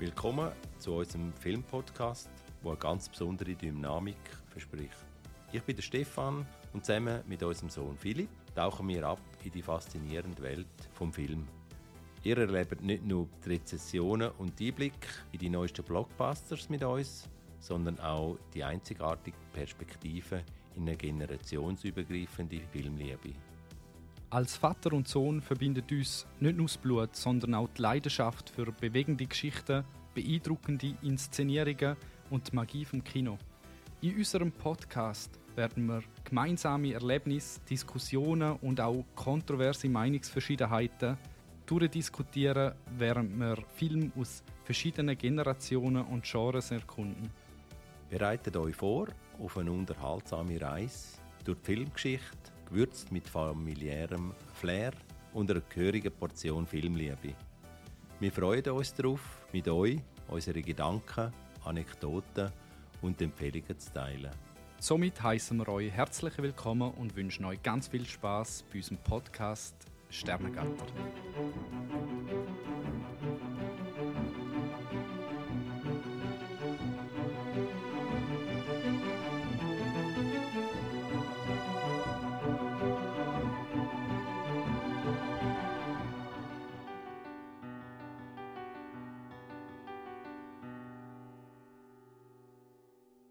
Willkommen zu unserem Filmpodcast, der eine ganz besondere Dynamik verspricht. Ich bin der Stefan und zusammen mit unserem Sohn Philipp tauchen wir ab in die faszinierende Welt vom Film. Ihr erlebt nicht nur die Rezessionen und die Einblick in die neuesten Blockbusters mit uns, sondern auch die einzigartige Perspektive in eine generationsübergreifende Filmliebe. Als Vater und Sohn verbindet uns nicht nur das Blut, sondern auch die Leidenschaft für bewegende Geschichten, beeindruckende Inszenierungen und die Magie vom Kino. In unserem Podcast werden wir gemeinsame Erlebnisse, Diskussionen und auch kontroverse Meinungsverschiedenheiten durchdiskutieren, während wir Filme aus verschiedenen Generationen und Genres erkunden. Bereitet euch vor auf eine unterhaltsame Reise durch die Filmgeschichte, gewürzt mit familiärem Flair und einer gehörigen Portion Filmliebe. Wir freuen uns darauf, mit euch unsere Gedanken, Anekdoten und Empfehlungen zu teilen. Somit heißen wir euch herzlich willkommen und wünschen euch ganz viel Spaß bei unserem Podcast Sternengatter.